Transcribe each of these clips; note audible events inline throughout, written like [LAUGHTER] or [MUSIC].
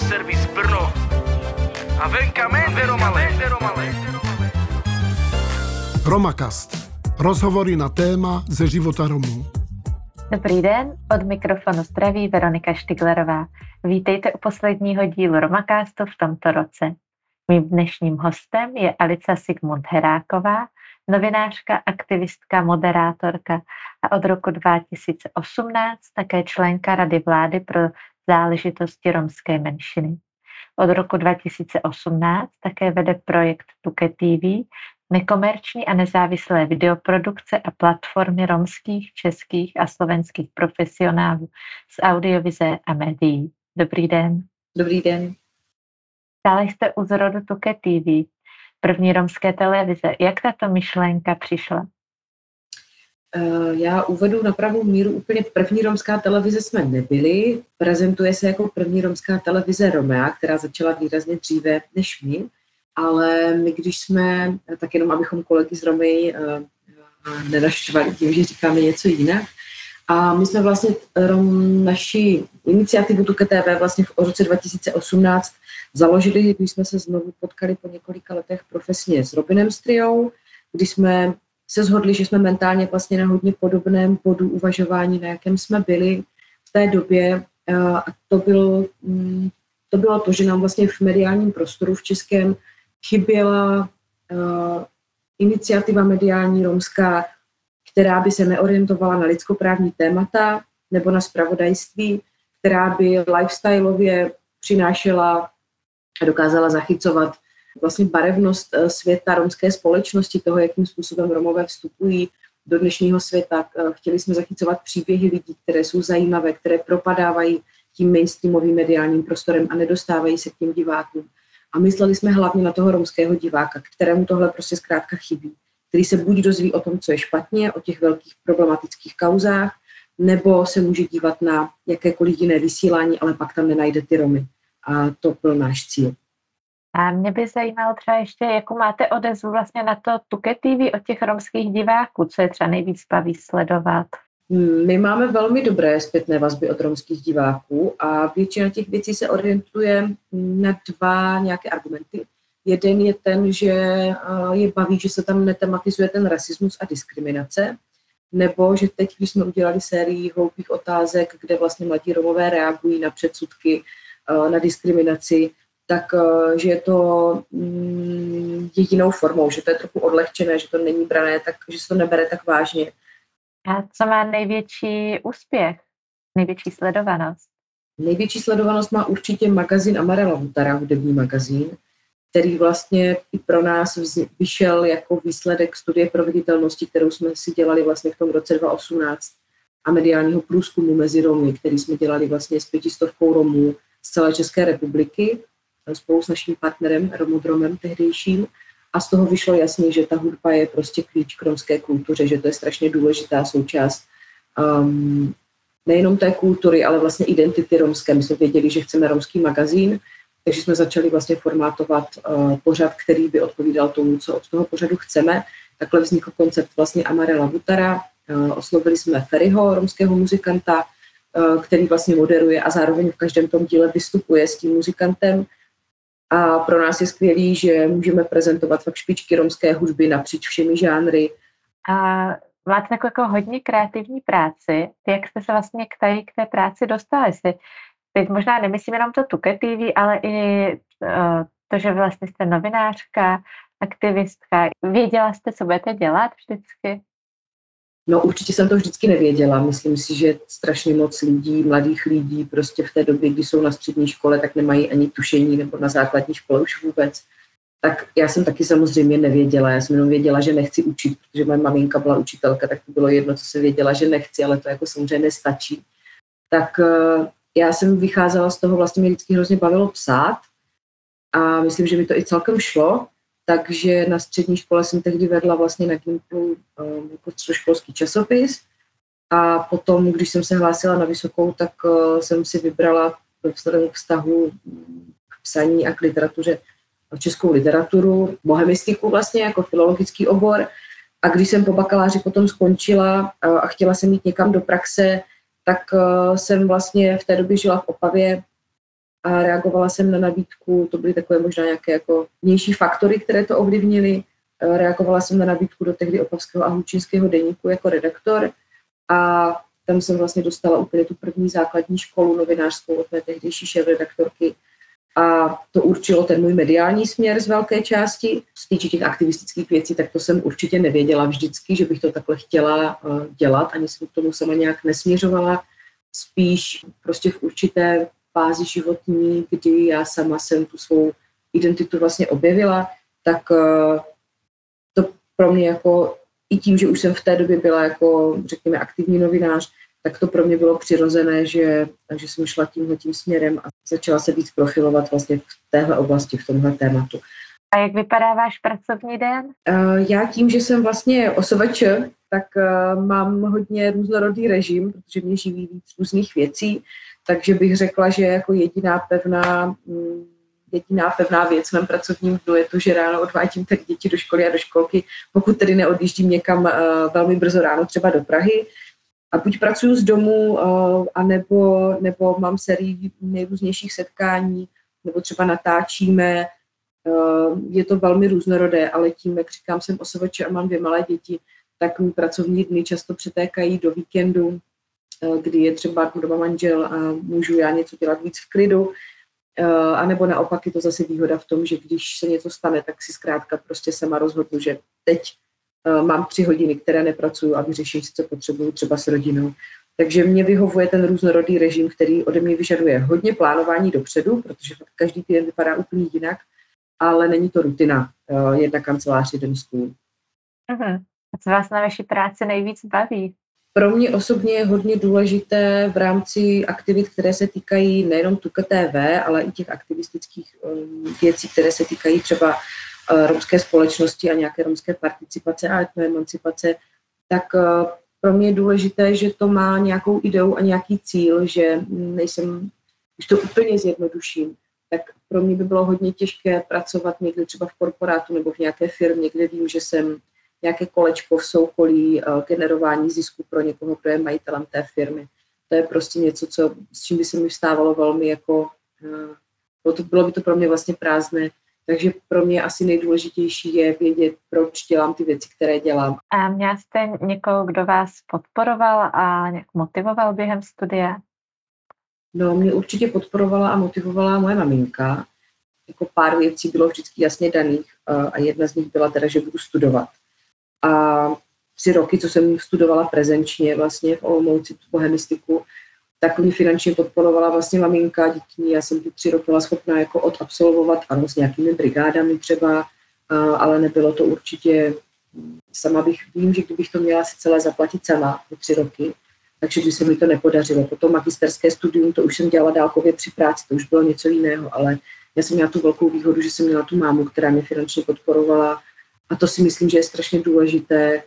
servis Brno. A venka Mende Romale. Romakast. Rozhovory na téma ze života Romů. Dobrý den, od mikrofonu zdraví Veronika Štiglerová. Vítejte u posledního dílu Romacastu v tomto roce. Mým dnešním hostem je Alica Sigmund Heráková, novinářka, aktivistka, moderátorka a od roku 2018 také členka Rady vlády pro záležitosti romské menšiny. Od roku 2018 také vede projekt Tuke TV, nekomerční a nezávislé videoprodukce a platformy romských, českých a slovenských profesionálů z audiovize a médií. Dobrý den. Dobrý den. Stále jste u zrodu Tuke TV, první romské televize. Jak tato myšlenka přišla? Eh, já uvedu na pravou míru úplně první romská televize jsme nebyli. Prezentuje se jako první romská televize Romea, která začala výrazně dříve než my. Ale my, když jsme, tak jenom abychom kolegy z Romy eh, nenaštvali tím, že říkáme něco jinak, a my jsme vlastně rom, naši iniciativu Tuke TV vlastně v roce 2018 založili, když jsme se znovu potkali po několika letech profesně s Robinem Striou, kdy jsme se shodli, že jsme mentálně vlastně na hodně podobném bodu uvažování, na jakém jsme byli v té době. A to, byl, mm, to bylo to, že nám vlastně v mediálním prostoru v Českém chyběla iniciativa mediální romská, která by se neorientovala na lidskoprávní témata nebo na spravodajství, která by lifestyleově přinášela a dokázala zachycovat vlastně barevnost eh, světa romské společnosti, toho, jakým způsobem Romové vstupují do dnešního světa. Eh, chtěli jsme zachycovat příběhy lidí, které jsou zajímavé, které propadávají tím mainstreamovým mediálním prostorem a nedostávají se k těm divákům. A mysleli jsme hlavně na toho romského diváka, kterému tohle prostě zkrátka chybí, který se buď dozví o tom, co je špatně, o těch velkých problematických kauzách, nebo se může dívat na jakékoliv jiné vysílání, ale pak tam nenajde ty Romy. A to byl náš cíl. A mě by zajímalo třeba ještě, jakou máte odezvu vlastně na to Tuke TV od těch romských diváků, co je třeba nejvíc baví sledovat. My máme velmi dobré zpětné vazby od romských diváků a většina těch věcí se orientuje na dva nějaké argumenty. Jeden je ten, že je baví, že se tam netematizuje ten rasismus a diskriminace, nebo že teď, když jsme udělali sérii hloupých otázek, kde vlastně mladí Romové reagují na předsudky, na diskriminaci, tak eh, že je to mm, jedinou formou, že to je trochu odlehčené, že to není brané, tak, že se to nebere tak vážně. A co má největší úspěch, největší sledovanost? Největší sledovanost má určitě magazín Amarela Hutara, hudební magazín, který vlastně i pro nás vyšel jako výsledek studie proveditelnosti, kterou jsme si dělali vlastně v tom roce 2018 a mediálního průzkumu mezi Romy, který jsme dělali vlastně s pětistovkou Romů z celé České republiky spolu s naším partnerem Romodromem tehdejším a z toho vyšlo jasně, že ta hudba je prostě klíč k romské kultuře, že to je strašně důležitá součást um, nejenom té kultury, ale vlastně identity romské. My jsme věděli, že chceme romský magazín, takže jsme začali vlastně formátovat uh, pořad, který by odpovídal tomu, co od toho pořadu chceme. Takhle vznikl koncept vlastně Amarela Butara. Uh, oslovili jsme Ferryho, romského muzikanta, uh, který vlastně moderuje a zároveň v každém tom díle vystupuje s tím muzikantem. A pro nás je skvělý, že můžeme prezentovat fakt špičky romské hudby napříč všemi žánry. A máte takovou jako hodně kreativní práci. Jak jste se vlastně k té, k té práci dostali? Si, teď možná nemyslím jenom to Tuke TV, ale i uh, to, že vlastně jste novinářka, aktivistka. Věděla jste, co budete dělat vždycky? No určitě jsem to vždycky nevěděla. Myslím si, že strašně moc lidí, mladých lidí, prostě v té době, kdy jsou na střední škole, tak nemají ani tušení, nebo na základní škole už vůbec. Tak já jsem taky samozřejmě nevěděla. Já jsem jenom věděla, že nechci učit, protože moje maminka byla učitelka, tak to bylo jedno, co se věděla, že nechci, ale to jako samozřejmě nestačí. Tak eh, já jsem vycházela z toho, vlastně mě vždycky hrozně bavilo psát a myslím, že mi to i celkem šlo takže na střední škole jsem tehdy vedla vlastně na Gimplu um, jako středoškolský časopis a potom, když jsem se hlásila na vysokou, tak uh, jsem si vybrala vzhledem k vztahu k psaní a k literatuře českou literaturu, bohemistiku vlastně jako filologický obor. A když jsem po bakaláři potom skončila a chtěla jsem jít někam do praxe, tak uh, jsem vlastně v té době žila v Opavě a reagovala jsem na nabídku, to byly takové možná nějaké jako vnější faktory, které to ovlivnily. Reagovala jsem na nabídku do tehdy Opavského a Hlučínského deníku jako redaktor a tam jsem vlastně dostala úplně tu první základní školu novinářskou od mé tehdejší šéf-redaktorky a to určilo ten můj mediální směr z velké části. Z týče těch aktivistických věcí, tak to jsem určitě nevěděla vždycky, že bych to takhle chtěla eh, dělat, ani jsem k tomu sama nějak nesměřovala. Spíš prostě v určité fázi životní, kdy já sama jsem tu svou identitu vlastně objevila, tak eh, to pro mě jako i tím, že už jsem v té době byla jako, řekněme, aktivní novinář, tak to pro mě bylo přirozené, že, že jsem šla tímhle tím směrem a začala se víc profilovat vlastně v téhle oblasti, v tomhle tématu. A jak vypadá váš pracovní den? Uh, já tím, že jsem vlastně osovač, tak uh, mám hodně různorodý režim, protože mě živí víc různých věcí, takže bych řekla, že jako jediná pevná, mm, jediná pevná věc v mém pracovním dnu je to, že ráno odvádím tak děti do školy a do školky, pokud tedy neodjíždím někam uh, velmi brzo ráno, třeba do Prahy, a buď pracuji z domu, anebo, nebo mám sérii nejrůznějších setkání, nebo třeba natáčíme. Uh, je to velmi různorodé, ale tím, jak říkám, jsem osovače a mám dvě malé děti, tak mi pracovní dny často přetékají do víkendu, uh, kdy je třeba doma manžel a můžu já něco dělat víc v klidu. A nebo naopak je to zase výhoda v tom, že když se něco stane, tak si zkrátka prostě sama rozhodnu, že teď Eh, mám tři hodiny, které nepracuju a vyřeším si, co potřebuju třeba s rodinou. Takže mě vyhovuje ten různorodý režim, který ode mě vyžaduje hodně plánování dopředu, protože každý týden vypadá úplně jinak, ale není to rutina. Eh, jedna kancelář, jeden stůl. Uh-huh. A co vás na vaší práci nejvíc baví? Pro mě osobně je hodně důležité v rámci aktivit, které se týkají nejenom TUKA TV, ale i těch aktivistických um, věcí, které se týkají třeba Eh, romské společnosti a nějaké romské participace a etnoemancipace, tak eh, pro mě je důležité, že to má nějakou ideu a nějaký cíl, že nejsem, když to úplně zjednoduším, tak pro mě by bylo hodně těžké pracovat někde třeba v korporátu nebo v nějaké firmě, kde vím, že jsem nějaké kolečko v soukolí, eh, generování zisku pro někoho, kdo je majitelem té firmy. To je prostě něco, co, s čím by se mi vstávalo velmi jako, bylo, to, bylo by to pro mě vlastně prázdné takže pro mě asi nejdůležitější je vědět, proč dělám ty věci, které dělám. A měla jste někoho, kdo vás podporoval a nějak motivoval během studia? No, mě určitě podporovala a motivovala moje maminka. Jako pár věcí bylo vždycky jasně daných a jedna z nich byla teda, že budu studovat. A tři roky, co jsem studovala prezenčně vlastně v Olomouci tu bohemistiku, tak mě finančně podporovala vlastně maminka dětí. Já jsem ty tři roky byla schopná jako odabsolvovat, ano, s nějakými brigádami třeba, ale nebylo to určitě, sama bych, vím, že kdybych to měla si celé zaplatit sama ty tři roky, takže by se mi to nepodařilo. Potom magisterské studium, to už jsem dělala dálkově při práci, to už bylo něco jiného, ale já jsem měla tu velkou výhodu, že jsem měla tu mámu, která mě finančně podporovala a to si myslím, že je strašně důležité,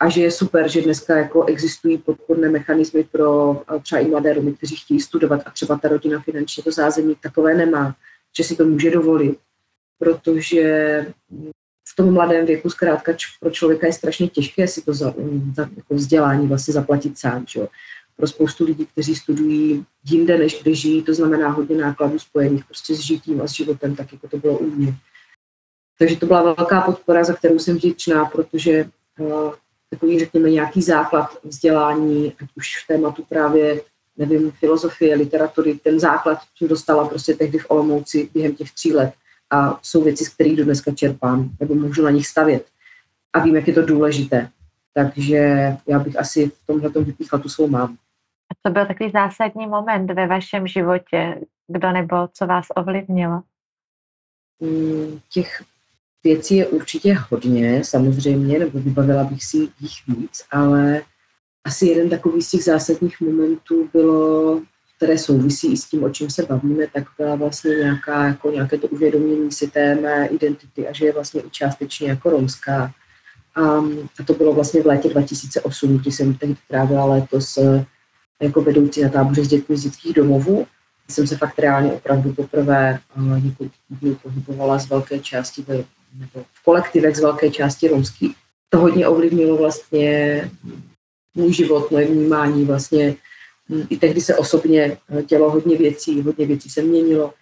a že je super, že dneska jako existují podporné mechanismy pro třeba i mladé Romy, kteří chtějí studovat a třeba ta rodina finančně to zázemí takové nemá, že si to může dovolit, protože v tom mladém věku zkrátka pro člověka je strašně těžké si to za, za jako vzdělání vlastně zaplatit sám. Že? Pro spoustu lidí, kteří studují jinde, než kde žijí, to znamená hodně nákladů spojených prostě s žitím a s životem, tak jako to bylo u mě. Takže to byla velká podpora, za kterou jsem vděčná, protože uh, takový, řekněme, nějaký základ vzdělání, ať už v tématu právě, nevím, filozofie, literatury, ten základ jsem dostala prostě tehdy v Olomouci během těch tří let a jsou věci, z kterých do dneska čerpám, nebo můžu na nich stavět. A vím, jak je to důležité. Takže já bych asi v tomhle vypíchla tu svou mámu. A to byl takový zásadní moment ve vašem životě, kdo nebo co vás ovlivnilo? Hmm, těch věcí je určitě hodně, samozřejmě, nebo vybavila bych si jich víc, ale asi jeden takový z těch zásadních momentů bylo, které souvisí i s tím, o čem se bavíme, tak byla vlastně nějaká, jako nějaké to uvědomění si té mé identity a že je vlastně i částečně jako romská. Um, a to bylo vlastně v létě 2008, kdy jsem tehdy trávila léto s, jako vedoucí na táboře s dětmi z dětských domovů. Jsem se fakt reálně opravdu poprvé uh, několik dní pohybovala z velké části nebo v kolektivech z velké části romský. To hodně ovlivnilo vlastně můj život, moje vnímání vlastně I tehdy se osobně dělo hodně věcí, hodně věcí se měnilo.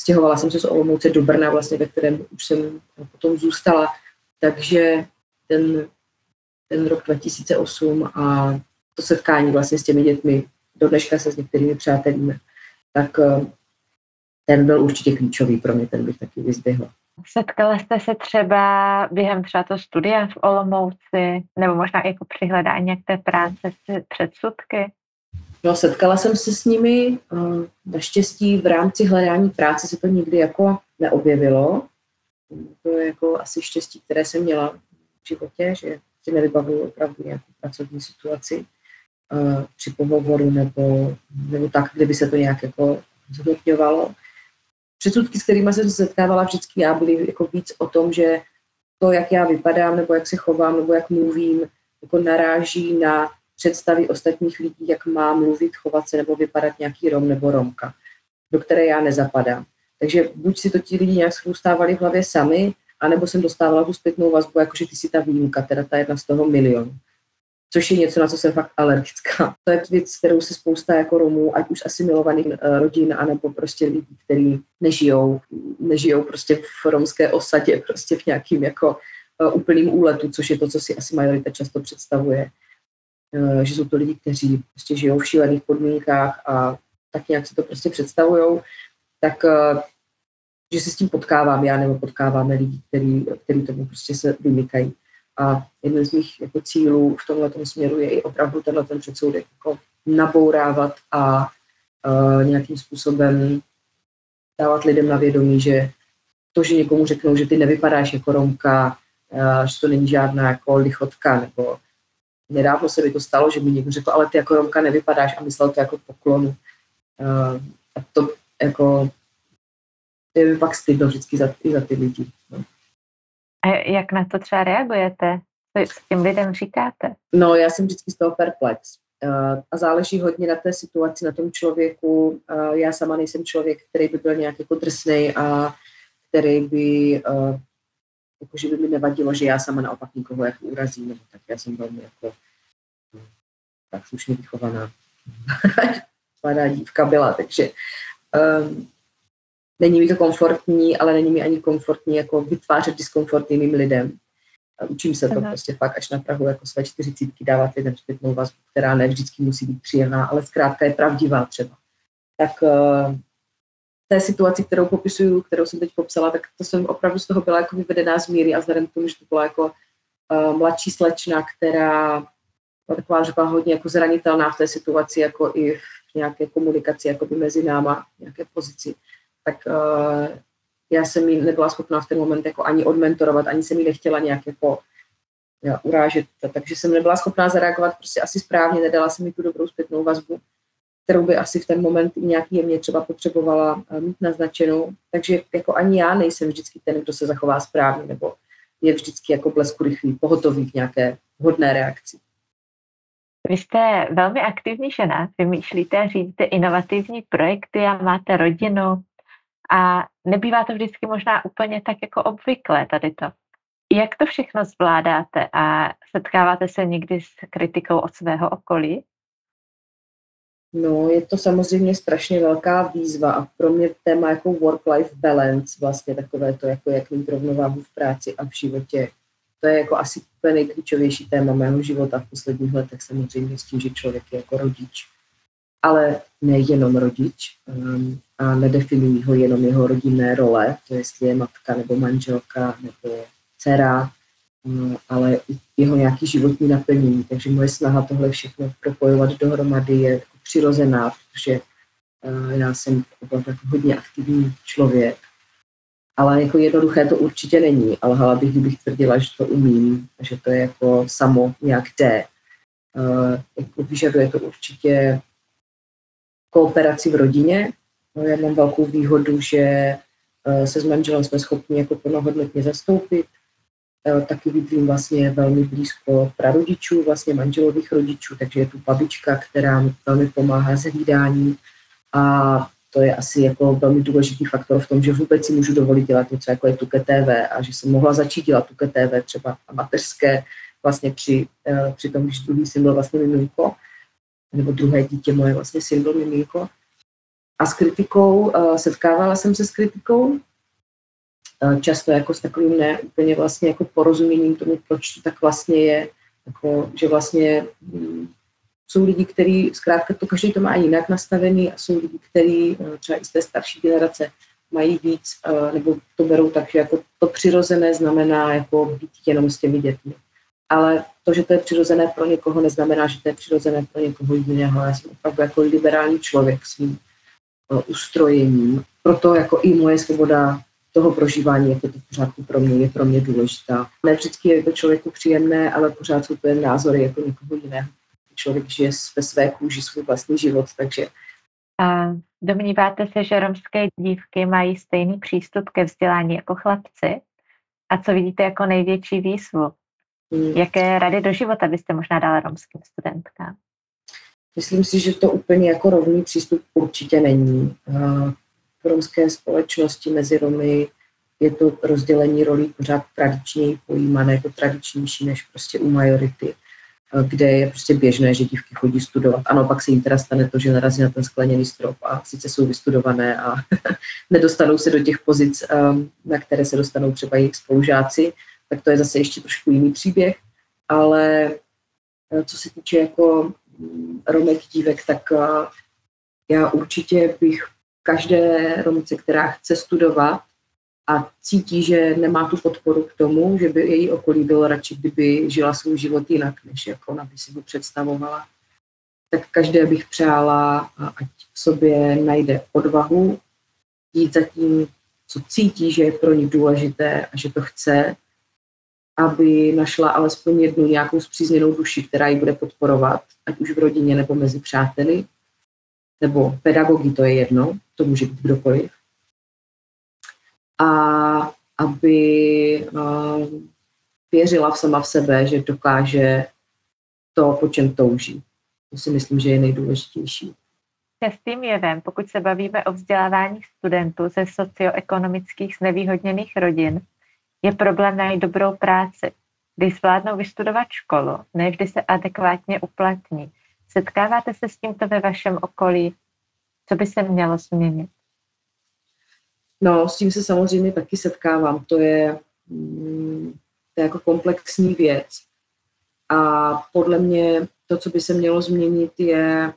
Stěhovala jsem se z Olomouce do Brna, vlastně, ve kterém už jsem potom zůstala. Takže ten, ten rok 2008 a to setkání vlastně s těmi dětmi, do dneška se s některými přátelíme, tak eh, ten byl určitě klíčový pro mě, ten bych taky vyzdvihl. Setkala jste se třeba během třeba to studia v Olomouci, nebo možná jako při hledání té práce s předsudky? No, setkala jsem se s nimi. Naštěstí v rámci hledání práce se to nikdy jako neobjevilo. To je jako asi štěstí, které jsem měla v životě, že si nevybavuju opravdu nějakou pracovní situaci při pohovoru nebo, nebo tak, kdyby se to nějak jako zhodnotňovalo. Předsudky, s kterými jsem se setkávala vždycky já, byly jako víc o tom, že to, jak já vypadám, nebo jak se chovám, nebo jak mluvím, jako naráží na představy ostatních lidí, jak má mluvit, chovat se nebo vypadat nějaký Rom nebo Romka, do které já nezapadám. Takže buď si to ti lidi nějak schůstávali v hlavě sami, anebo jsem dostávala tu zpětnou vazbu, jakože ty si ta výjimka, teda ta jedna z toho milionu což je něco, na co jsem fakt alergická. [LAUGHS] To je věc, kterou se spousta jako Romů, ať už asimilovaných uh, rodin, anebo prostě lidí, kteří nežijou, nežijou prostě v romské osadě, prostě v nějakým jako uh, úplným úletu, což je to, co si asi majorita často představuje. Uh, že jsou to lidi, kteří prostě žijou v šílených podmínkách a tak nějak si to prostě představují, tak uh, že se s tím potkávám já nebo potkáváme lidi, který, který tomu prostě se vymykají. A jeden z mých jako cílů v tomhle směru je i opravdu tenhle ten předsoudek jako nabourávat a uh, nějakým způsobem dávat lidem na vědomí, že to, že někomu řeknou, že ty nevypadáš jako Romka, uh, že to není žádná jako lichotka, nebo nedávno se mi to stalo, že mi někdo řekl, ale ty jako Romka nevypadáš a myslel to jako poklonu. Uh, a to jako je mi pak stydno vždycky za, i za ty lidi. No. A jak na to třeba reagujete? Co s těm lidem říkáte? No, já jsem vždycky z toho perplex. Uh, a záleží hodně na té situaci, na tom člověku. Uh, já sama nejsem člověk, který by byl nějak jako drsnej a který by, uh, jako, že by mi nevadilo, že já sama naopak nikoho jako urazím, nebo tak já jsem velmi jako tak slušně vychovaná. [LAUGHS] Mladá dívka byla, takže um, Není mi to komfortní, ale není mi ani komfortní jako vytvářet diskomfort jiným lidem. Učím se to Aha. prostě fakt až na Prahu jako své čtyřicítky dávat lidem zpětnou vazbu, která ne vždycky musí být příjemná, ale zkrátka je pravdivá třeba. Tak uh, té situaci, kterou popisuju, kterou jsem teď popsala, tak to jsem opravdu z toho byla jako vyvedená z míry a vzhledem k tomu, že to byla jako uh, mladší slečna, která byla taková, řekla, hodně jako zranitelná v té situaci, jako i v nějaké komunikaci jako by mezi náma, nějaké pozici tak uh, já jsem ji nebyla schopná v ten moment jako ani odmentorovat, ani jsem ji nechtěla nějak jako ja, urážet, takže jsem nebyla schopná zareagovat prostě asi správně, nedala jsem mi tu dobrou zpětnou vazbu, kterou by asi v ten moment i nějak jemně třeba potřebovala uh, mít naznačenou, takže jako ani já nejsem vždycky ten, kdo se zachová správně, nebo je vždycky jako blesku rychlý, pohotový k nějaké hodné reakci. Vy jste velmi aktivní žena, vymýšlíte a řídíte inovativní projekty a máte rodinu, a nebývá to vždycky možná úplně tak jako obvykle tady to. Jak to všechno zvládáte a setkáváte se někdy s kritikou od svého okolí? No, je to samozřejmě strašně velká výzva a pro mě téma jako work-life balance, vlastně takové to, jako jak mít rovnováhu v práci a v životě, to je jako asi úplně nejklíčovější téma mého života v posledních letech samozřejmě s tím, že člověk je jako rodič ale nejenom rodič um, a nedefinují ho jenom jeho rodinné role, to jestli je matka nebo manželka nebo dcera, um, ale i jeho nějaký životní naplnění. Takže moje snaha tohle všechno propojovat dohromady je přirozená, protože uh, já jsem opravdu jako hodně aktivní člověk. Ale jako jednoduché to určitě není, ale hala bych, kdybych tvrdila, že to umím, že to je jako samo nějak jde. Uh, jako vyžaduje to určitě kooperaci v rodině. No, já mám velkou výhodu, že eh, se s manželem jsme schopni jako plnohodnotně zastoupit. Eh, taky bydlím vlastně velmi blízko prarodičů, vlastně manželových rodičů, takže je tu babička, která mi velmi pomáhá s hlídáním a to je asi jako velmi důležitý faktor v tom, že vůbec si můžu dovolit dělat něco, jako je Tuke TV a že jsem mohla začít dělat Tuke TV třeba amateřské vlastně při, eh, při tom, když druhý syn byl vlastně miminko nebo druhé dítě moje vlastně syn byl miminko. A s kritikou, setkávala jsem se s kritikou, často jako s takovým ne úplně vlastně jako porozuměním tomu, proč to tak vlastně je, jako, že vlastně hm, jsou lidi, kteří zkrátka to každý to má jinak nastavený a jsou lidi, kteří třeba i z té starší generace mají víc, nebo to berou tak, že jako to přirozené znamená jako být jenom s těmi dětmi. Ale to, že to je přirozené pro někoho, neznamená, že to je přirozené pro někoho jiného. Já jsem opravdu jako liberální člověk svým ustrojením. Proto jako i moje svoboda toho prožívání, jak je to v pořádku pro mě, je pro mě důležitá. Ne vždycky je to člověku příjemné, ale pořád jsou to jen názory jako někoho jiného. Člověk žije ve své kůži svůj vlastní život, takže a domníváte se, že romské dívky mají stejný přístup ke vzdělání jako chlapci? A co vidíte jako největší výzvu? Hmm. Jaké rady do života byste možná dala romským studentkám? Myslím si, že to úplně jako rovný přístup určitě není. Romské společnosti mezi Romy je to rozdělení rolí pořád tradičněji pojímané, jako tradičnější než prostě u majority kde je prostě běžné, že dívky chodí studovat. Ano, pak se jim teda stane to, že narazí na ten skleněný strop a sice jsou vystudované a [LAUGHS] nedostanou se do těch pozic, um, na které se dostanou třeba jejich spolužáci, tak to je zase ještě trošku jiný příběh. Ale eh, co se týče jako mm, Romek dívek, tak eh, já určitě bych každé Romce, která chce studovat, a cítí, že nemá tu podporu k tomu, že by její okolí bylo radši, kdyby žila svůj život jinak, než jako ona by si ho představovala, tak každé bych přála, ať v sobě najde odvahu jít za tím, co cítí, že je pro ní důležité a že to chce, aby našla alespoň jednu nějakou zpřízněnou duši, která ji bude podporovat, ať už v rodině nebo mezi přáteli, nebo pedagogy, to je jedno, to může být kdokoliv a aby uh, věřila v sama v sebe, že dokáže to, po čem touží. To si myslím, že je nejdůležitější. Častým jevem, pokud se bavíme o vzdělávání studentů ze socioekonomických znevýhodněných rodin, je problém najít dobrou práci. Když zvládnou vystudovat školu, nevždy se adekvátně uplatní. Setkáváte se s tímto ve vašem okolí? Co by se mělo změnit? No, s tím se samozřejmě taky setkávám. To je, mm, to je jako komplexní věc. A podle mě to, co by se mělo změnit, je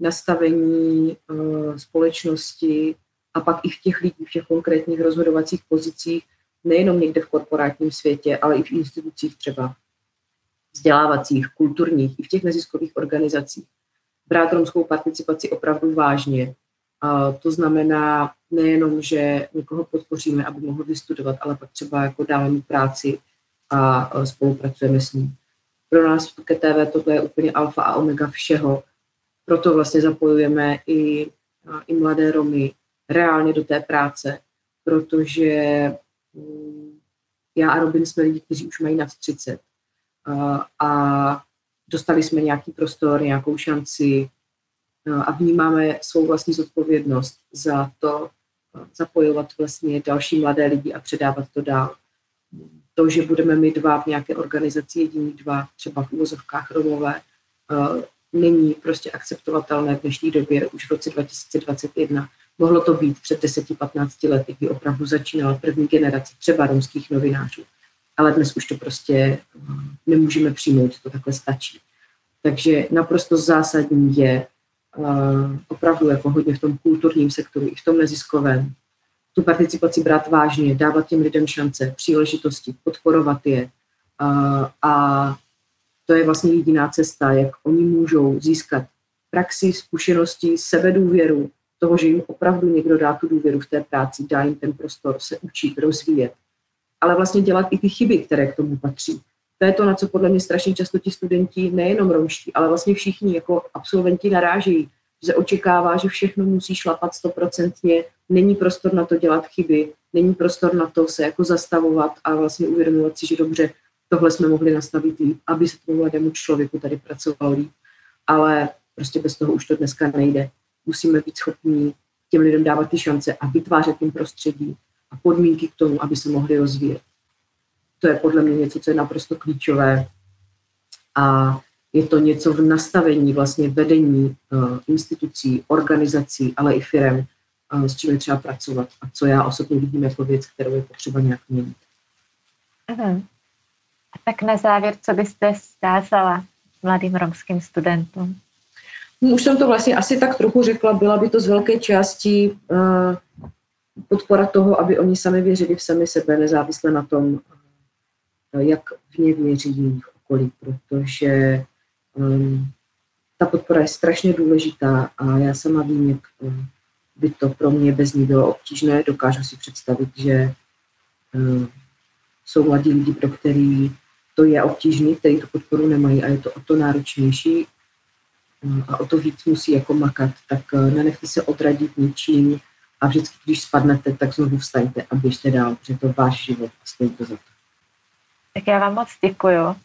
nastavení uh, společnosti a pak i v těch lidí, v těch konkrétních rozhodovacích pozicích, nejenom někde v korporátním světě, ale i v institucích třeba vzdělávacích, kulturních, i v těch neziskových organizacích. Brát romskou participaci opravdu vážně. A to znamená nejenom, že někoho podpoříme, aby mohl vystudovat, ale pak třeba jako dáme mu práci a spolupracujeme s ním. Pro nás v KTV tohle je úplně alfa a omega všeho. Proto vlastně zapojujeme i, i mladé Romy reálně do té práce, protože mm, já a Robin jsme lidi, kteří už mají nad 30 a, dostali jsme nějaký prostor, nějakou šanci a vnímáme svou vlastní zodpovědnost za to, zapojovat vlastně další mladé lidi a předávat to dál. To, že budeme my dva v nějaké organizaci, jediní dva, třeba v úvozovkách Romové, eh, není prostě akceptovatelné v dnešní době, už v roce 2021. Mohlo to být před 10-15 lety, kdy opravdu začínala první generace třeba romských novinářů. Ale dnes už to prostě eh, nemůžeme přijmout, to takhle stačí. Takže naprosto zásadní je opravdu jako hodně v tom kulturním sektoru, i v tom neziskovém, tu participaci brát vážně, dávat těm lidem šance, příležitosti, podporovat je. A, a to je vlastně jediná cesta, jak oni můžou získat praxi, zkušenosti, sebedůvěru, toho, že jim opravdu někdo dá tu důvěru v té práci, dá jim ten prostor se učit, rozvíjet, ale vlastně dělat i ty chyby, které k tomu patří. To je to, na co podle mě strašně často ti studenti, nejenom romští, ale vlastně všichni jako absolventi narážejí, že se očekává, že všechno musí šlapat stoprocentně, není prostor na to dělat chyby, není prostor na to se jako zastavovat a vlastně uvědomovat si, že dobře, tohle jsme mohli nastavit líp, aby se tomu mladému člověku tady pracoval líp. Ale prostě bez toho už to dneska nejde. Musíme být schopní těm lidem dávat ty šance a vytvářet tím prostředí a podmínky k tomu, aby se mohli rozvíjet. To je podle mě něco, co je naprosto klíčové. A je to něco v nastavení vlastně vedení uh, institucí, organizací, ale i firm, uh, s čím je třeba pracovat a co já osobně vidím jako věc, kterou je potřeba nějak měnit. Uh-huh. A tak na závěr, co byste stázala mladým romským studentům? No, už jsem to vlastně asi tak trochu řekla, byla by to z velké části uh, podpora toho, aby oni sami věřili v sami sebe, nezávisle na tom, jak v ně věří jejich okolí, protože um, ta podpora je strašně důležitá a já sama vím, jak um, by to pro mě bez ní bylo obtížné. Dokážu si představit, že um, jsou mladí lidi, pro který to je obtížný, který tu podporu nemají a je to o to náročnější a o to víc musí jako makat, tak nenechte se odradit ničím a vždycky, když spadnete, tak znovu vstaňte a běžte dál, protože to váš život a stojí to za to. Tak já vám moc děkuju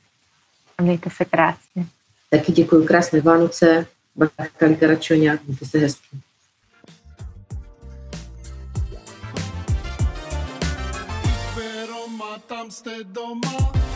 a mějte se krásně. Taky děkuji, krásné Vánoce, Bakali Karačoňa, mějte se hezky. Pero matam ste doma